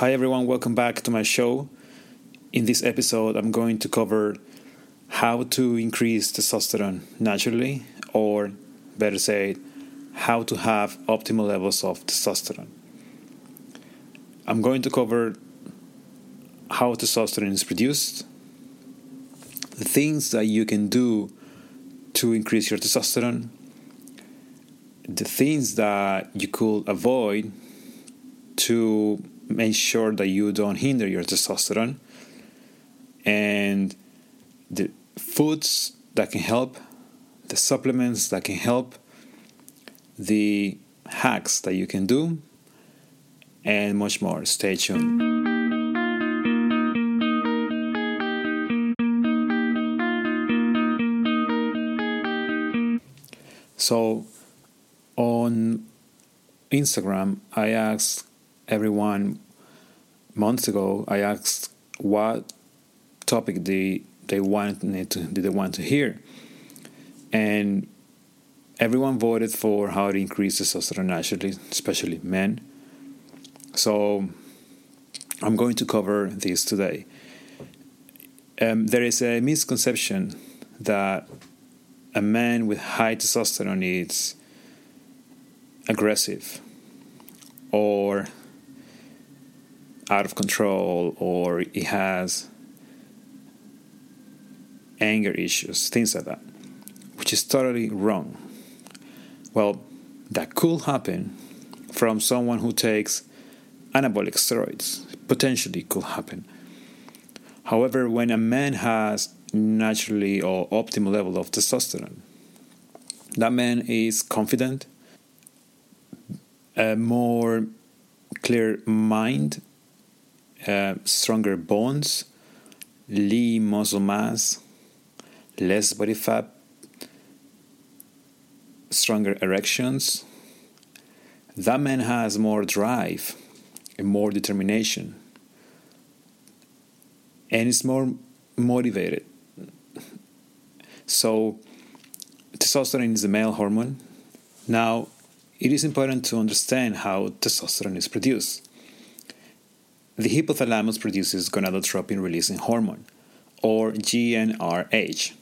Hi, everyone, welcome back to my show. In this episode, I'm going to cover how to increase testosterone naturally, or better said, how to have optimal levels of testosterone. I'm going to cover how testosterone is produced, the things that you can do to increase your testosterone, the things that you could avoid to make sure that you don't hinder your testosterone, and the foods that can help, the supplements that can help, the hacks that you can do, and much more. Stay tuned. So, on Instagram, I asked everyone months ago. I asked what topic they they wanted to did they want to hear, and everyone voted for how to increase testosterone naturally, especially men. So, I'm going to cover this today. Um, there is a misconception that a man with high testosterone is aggressive or out of control or he has anger issues, things like that, which is totally wrong. Well, that could happen from someone who takes anabolic steroids, potentially could happen. However, when a man has naturally or optimal level of testosterone. That man is confident, a more clear mind, uh, stronger bones, lean muscle mass, less body fat, stronger erections. That man has more drive and more determination and is more motivated so, testosterone is a male hormone. Now, it is important to understand how testosterone is produced. The hypothalamus produces gonadotropin releasing hormone, or GnRH,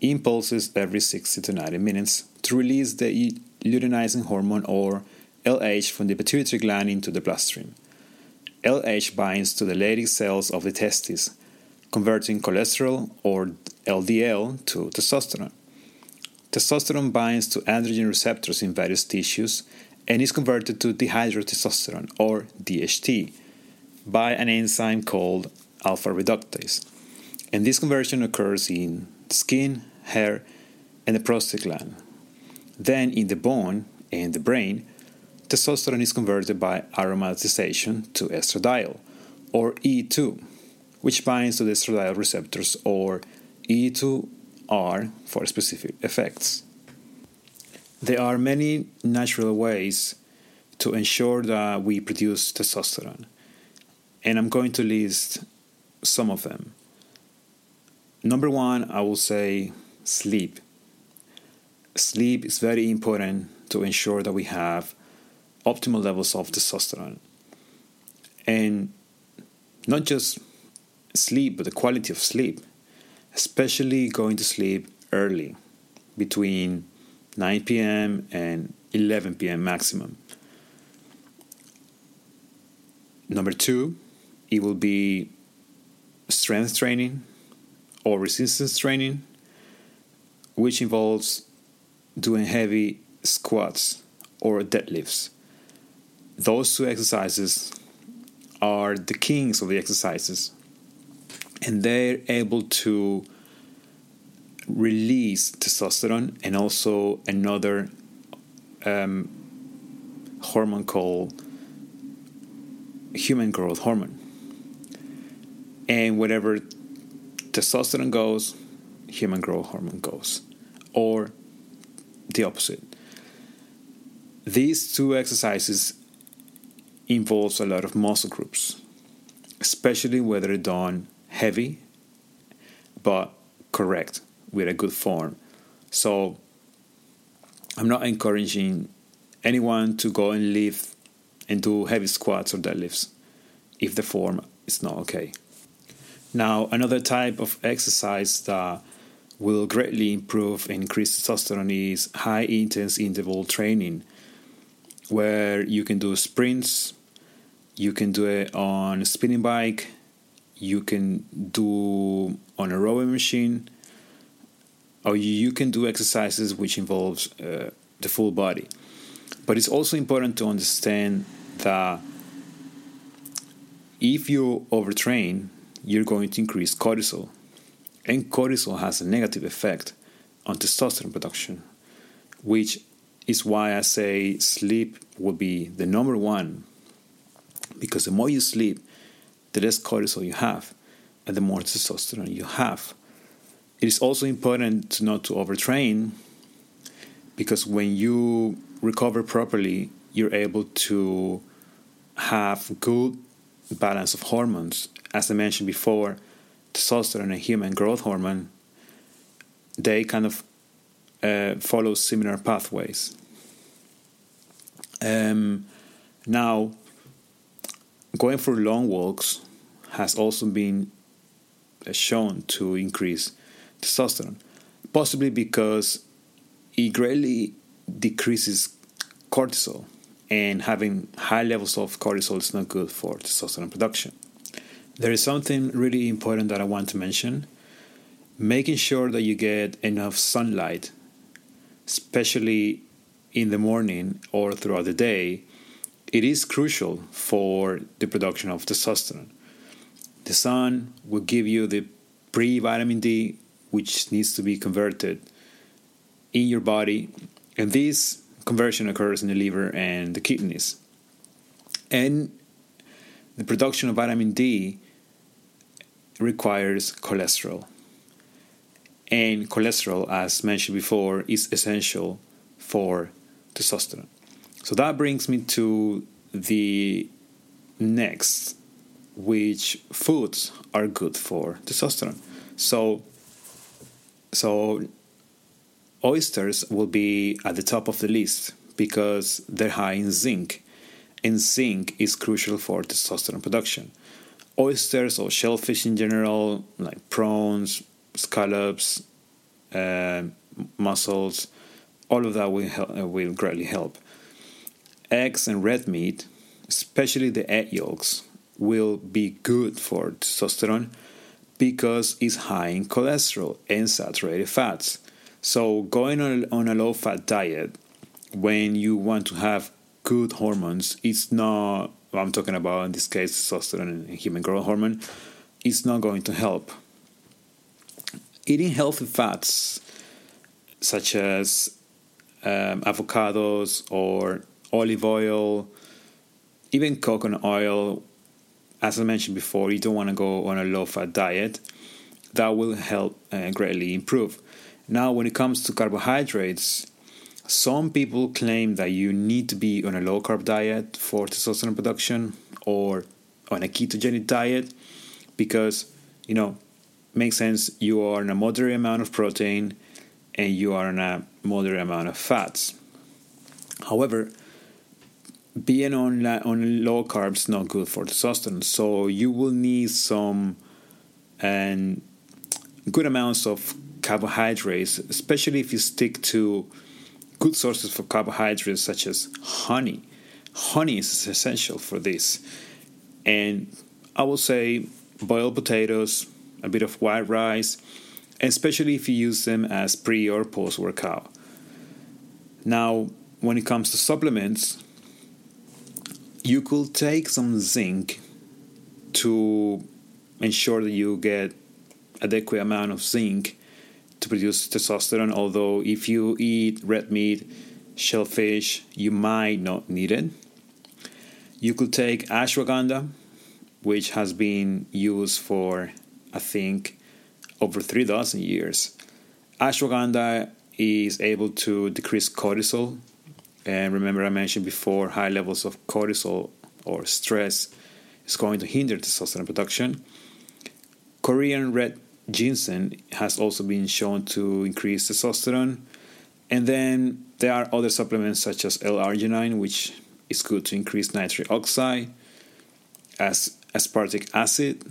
impulses every 60 to 90 minutes to release the luteinizing hormone, or LH, from the pituitary gland into the bloodstream. LH binds to the Leydig cells of the testes, converting cholesterol, or LDL to testosterone. Testosterone binds to androgen receptors in various tissues and is converted to dehydrotestosterone, or DHT by an enzyme called alpha reductase. And this conversion occurs in skin, hair, and the prostate gland. Then in the bone and the brain, testosterone is converted by aromatization to estradiol or E2, which binds to the estradiol receptors or E2R for specific effects. There are many natural ways to ensure that we produce testosterone, and I'm going to list some of them. Number one, I will say sleep. Sleep is very important to ensure that we have optimal levels of testosterone. And not just sleep, but the quality of sleep especially going to sleep early, between 9 p.m. and 11 p.m. maximum. Number two, it will be strength training or resistance training, which involves doing heavy squats or deadlifts. Those two exercises are the kings of the exercises and they're able to release testosterone and also another um, hormone called human growth hormone. And whatever testosterone goes, human growth hormone goes, or the opposite. These two exercises involves a lot of muscle groups, especially whether done heavy but correct with a good form. So I'm not encouraging anyone to go and lift and do heavy squats or deadlifts if the form is not okay. Now, another type of exercise that will greatly improve and increase testosterone is high intense interval training, where you can do sprints, you can do it on a spinning bike, you can do on a rowing machine, or you can do exercises which involves uh, the full body. But it's also important to understand that if you overtrain, you're going to increase cortisol. And cortisol has a negative effect on testosterone production, which is why I say sleep will be the number one. Because the more you sleep, the less cortisol you have, and the more testosterone you have. It is also important to not to overtrain because when you recover properly, you're able to have good balance of hormones. As I mentioned before, testosterone and human growth hormone, they kind of uh, follow similar pathways. Um, now, going for long walks has also been uh, shown to increase testosterone, possibly because it greatly decreases cortisol, and having high levels of cortisol is not good for testosterone production. There is something really important that I want to mention making sure that you get enough sunlight, especially in the morning or throughout the day, it is crucial for the production of testosterone. The sun will give you the pre vitamin D, which needs to be converted in your body, and this conversion occurs in the liver and the kidneys. And the production of vitamin D requires cholesterol. And cholesterol, as mentioned before, is essential for testosterone. So that brings me to the next, which foods are good for testosterone. So, so oysters will be at the top of the list because they're high in zinc, and zinc is crucial for testosterone production. Oysters or shellfish in general, like prawns, scallops, uh, mussels, all of that will help, uh, will greatly help. Eggs and red meat, especially the egg yolks, will be good for testosterone because it's high in cholesterol and saturated fats. So, going on on a low fat diet when you want to have good hormones, it's not, I'm talking about in this case, testosterone and human growth hormone, is not going to help. Eating healthy fats, such as um, avocados or olive oil, even coconut oil, as I mentioned before, you don't want to go on a low fat diet. That will help uh, greatly improve. Now, when it comes to carbohydrates, some people claim that you need to be on a low carb diet for testosterone production or on a ketogenic diet because, you know, makes sense. You are on a moderate amount of protein and you are on a moderate amount of fats. However, being on on low carbs not good for testosterone, so you will need some and good amounts of carbohydrates, especially if you stick to good sources for carbohydrates such as honey. Honey is essential for this. And I will say boiled potatoes, a bit of white rice, especially if you use them as pre or post workout. Now, when it comes to supplements, you could take some zinc to ensure that you get adequate amount of zinc to produce testosterone. Although, if you eat red meat, shellfish, you might not need it. You could take ashwagandha, which has been used for, I think, over 3,000 years. Ashwagandha is able to decrease cortisol. And remember, I mentioned before, high levels of cortisol or stress is going to hinder testosterone production. Korean red ginseng has also been shown to increase testosterone. And then there are other supplements such as L-arginine, which is good to increase nitric oxide, as aspartic acid.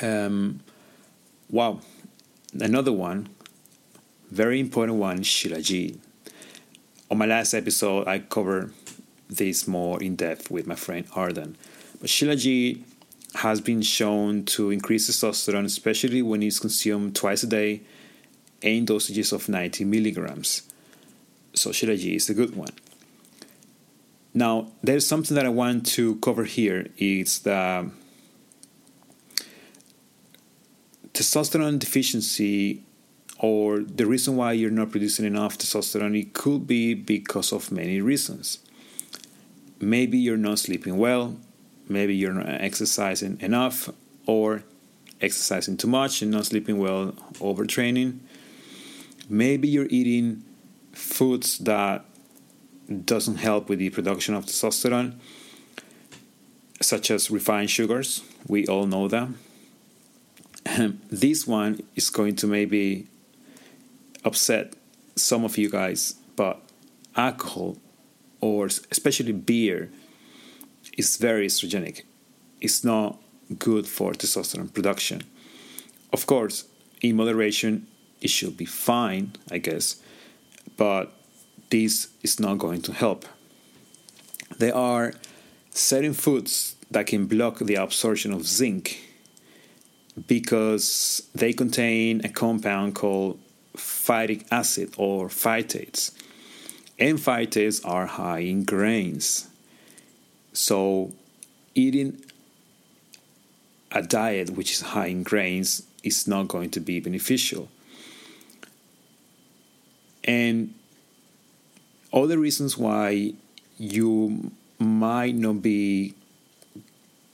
Um, wow, another one, very important one, Shilajit. On my last episode, I covered this more in depth with my friend Arden. But Shilajit has been shown to increase testosterone, especially when it's consumed twice a day in dosages of 90 milligrams. So Shilajit is a good one. Now, there's something that I want to cover here is the testosterone deficiency or the reason why you're not producing enough testosterone it could be because of many reasons maybe you're not sleeping well maybe you're not exercising enough or exercising too much and not sleeping well overtraining. Maybe you're eating foods that doesn't help with the production of testosterone such as refined sugars. We all know that. Um, this one is going to maybe upset some of you guys, but alcohol or especially beer is very estrogenic. It's not good for testosterone production. Of course, in moderation, it should be fine, I guess, but this is not going to help. There are certain foods that can block the absorption of zinc because they contain a compound called phytic acid or phytates. And phytates are high in grains. So, eating a diet which is high in grains is not going to be beneficial. And all the reasons why you might not be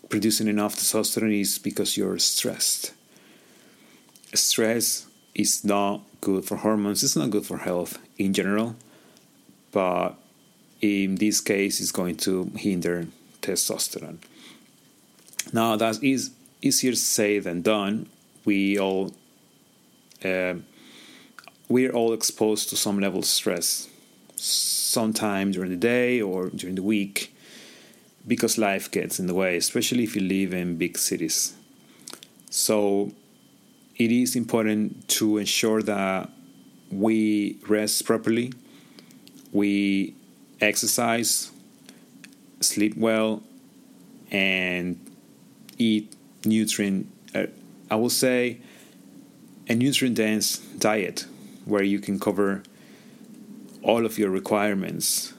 producing enough testosterone is because you're stressed. Stress is not good for hormones, it's not good for health in general, but in this case, is going to hinder testosterone. Now, that is easier said than done. We all uh, we're all exposed to some level of stress sometime during the day or during the week because life gets in the way, especially if you live in big cities. So it is important to ensure that we rest properly, we exercise, sleep well, and eat nutrient. Uh, I will say a nutrient dense diet where you can cover all of your requirements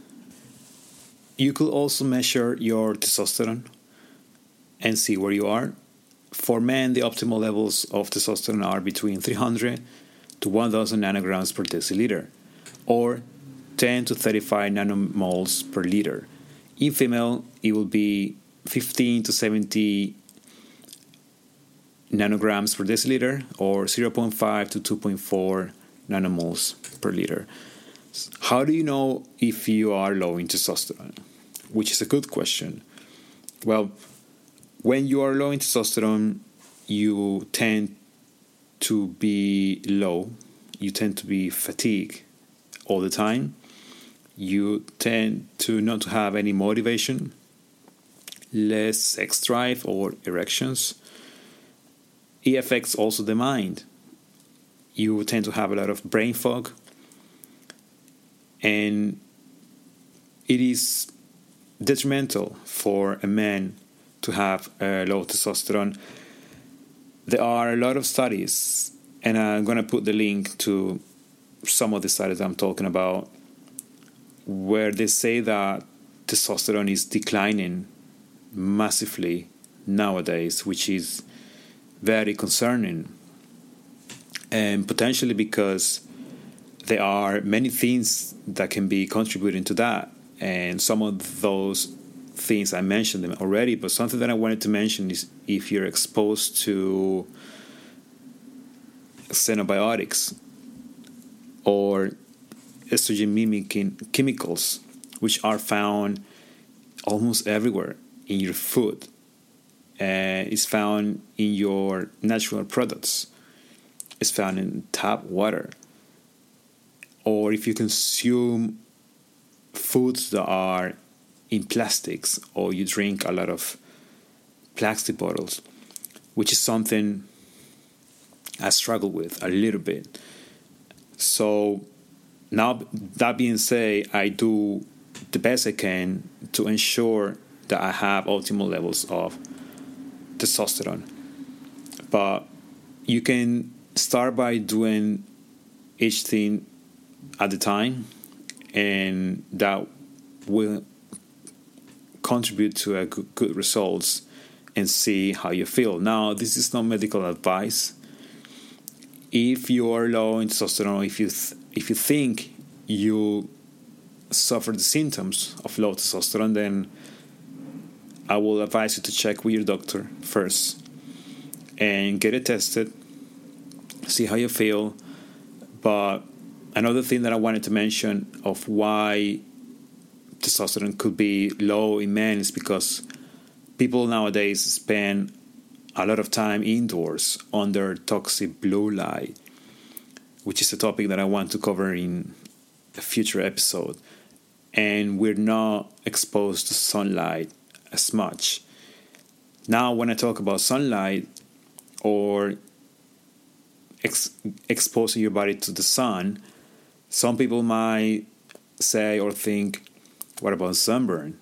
you could also measure your testosterone and see where you are. For men, the optimal levels of testosterone are between 300 to 1000 nanograms per deciliter, or 10 to 35 nanomoles per liter. In female, it will be 15 to 70 nanograms per deciliter, or 0.5 to 2.4 nanomoles per liter. How do you know if you are low in testosterone? Which is a good question. Well, when you are low in testosterone, you tend to be low, you tend to be fatigued all the time, you tend to not have any motivation, less sex drive or erections. It affects also the mind. You tend to have a lot of brain fog, and it is detrimental for a man to have a low testosterone. There are a lot of studies, and I'm going to put the link to some of the studies I'm talking about, where they say that testosterone is declining massively nowadays, which is very concerning. And potentially because there are many things that can be contributing to that. And some of those things I mentioned them already, but something that I wanted to mention is if you're exposed to xenobiotics or estrogen mimicking chemicals, which are found almost everywhere in your food. Uh, it's found in your natural products. It's found in tap water or if you consume foods that are in plastics or you drink a lot of plastic bottles, which is something I struggle with a little bit. So now that being said, I do the best I can to ensure that I have optimal levels of testosterone. But you can start by doing each thing at a time, and that will contribute to a good, good results and see how you feel. Now, this is not medical advice. If you are low in testosterone, if you th- if you think you suffer the symptoms of low testosterone, then I will advise you to check with your doctor first and get it tested, see how you feel. But another thing that I wanted to mention of why testosterone could be low in men is because people nowadays spend a lot of time indoors under toxic blue light, which is a topic that I want to cover in a future episode. And we're not exposed to sunlight as much. Now, when I talk about sunlight or ex- exposing your body to the sun, some people might say or think, what about sunburn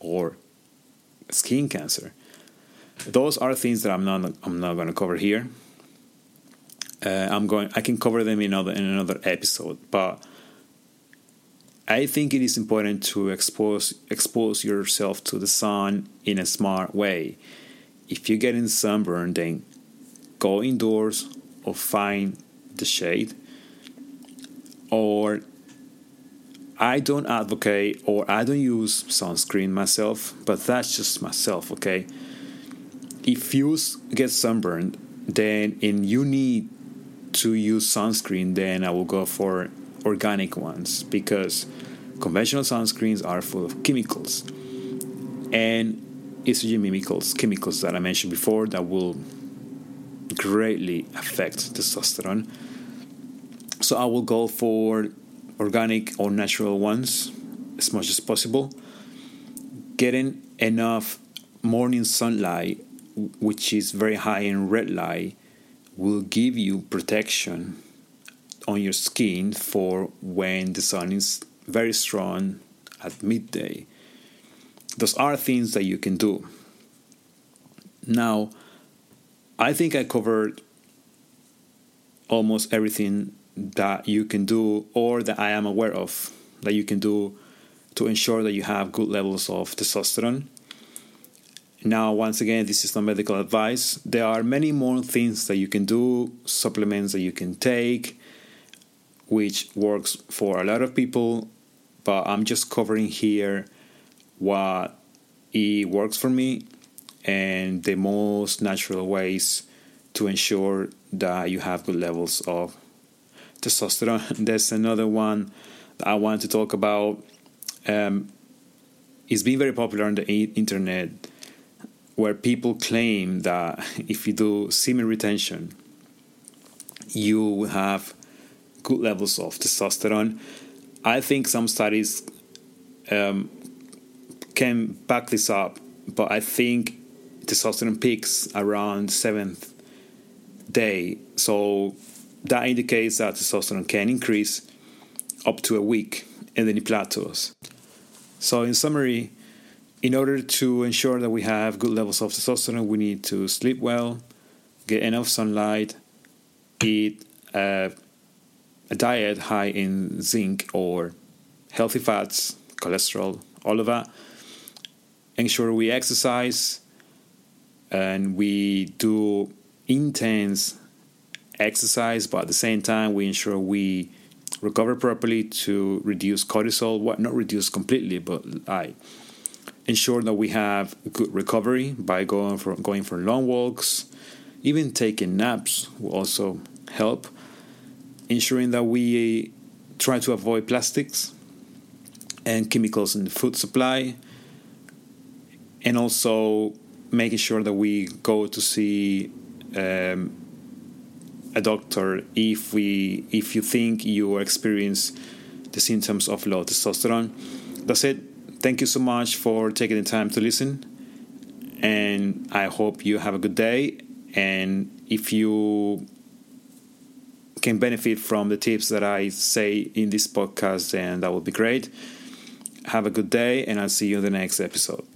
or skin cancer? Those are things that I'm not I'm not going to cover here. Uh, I'm going. I can cover them in another in another episode, but I think it is important to expose expose yourself to the sun in a smart way. If you get in sunburn, then go indoors or find the shade. Or I don't advocate or I don't use sunscreen myself, but that's just myself, okay? If you get sunburned, then and you need to use sunscreen, then I will go for organic ones because conventional sunscreens are full of chemicals and estrogen chemicals, chemicals that I mentioned before that will greatly affect testosterone. So I will go for organic or natural ones as much as possible. Getting enough morning sunlight, which is very high in red light, will give you protection on your skin for when the sun is very strong at midday. Those are things that you can do. Now, I think I covered almost everything that you can do or that I am aware of that you can do to ensure that you have good levels of testosterone. Now, once again, this is not medical advice. There are many more things that you can do, supplements that you can take, which works for a lot of people, but I'm just covering here what it works for me and the most natural ways to ensure that you have good levels of testosterone. There's another one that I want to talk about. Um, it's been very popular on the internet where people claim that if you do semen retention, you will have good levels of testosterone. I think some studies um, can back this up, but I think testosterone peaks around seventh day. So that indicates that testosterone can increase up to a week and then it plateaus. So, in summary, in order to ensure that we have good levels of testosterone, we need to sleep well, get enough sunlight, eat a, a diet high in zinc or healthy fats, cholesterol, all of that. Ensure we exercise and we do intense exercise, but at the same time, we ensure we recover properly to reduce cortisol. What not reduce completely, but I ensure that we have good recovery by going for going for long walks. Even taking naps will also help. Ensuring that we try to avoid plastics and chemicals in the food supply, and also making sure that we go to see um, a doctor if we if you think you experience the symptoms of low testosterone. That's it. Thank you so much for taking the time to listen, and I hope you have a good day. And if you can benefit from the tips that I say in this podcast, then that would be great. Have a good day, and I'll see you in the next episode.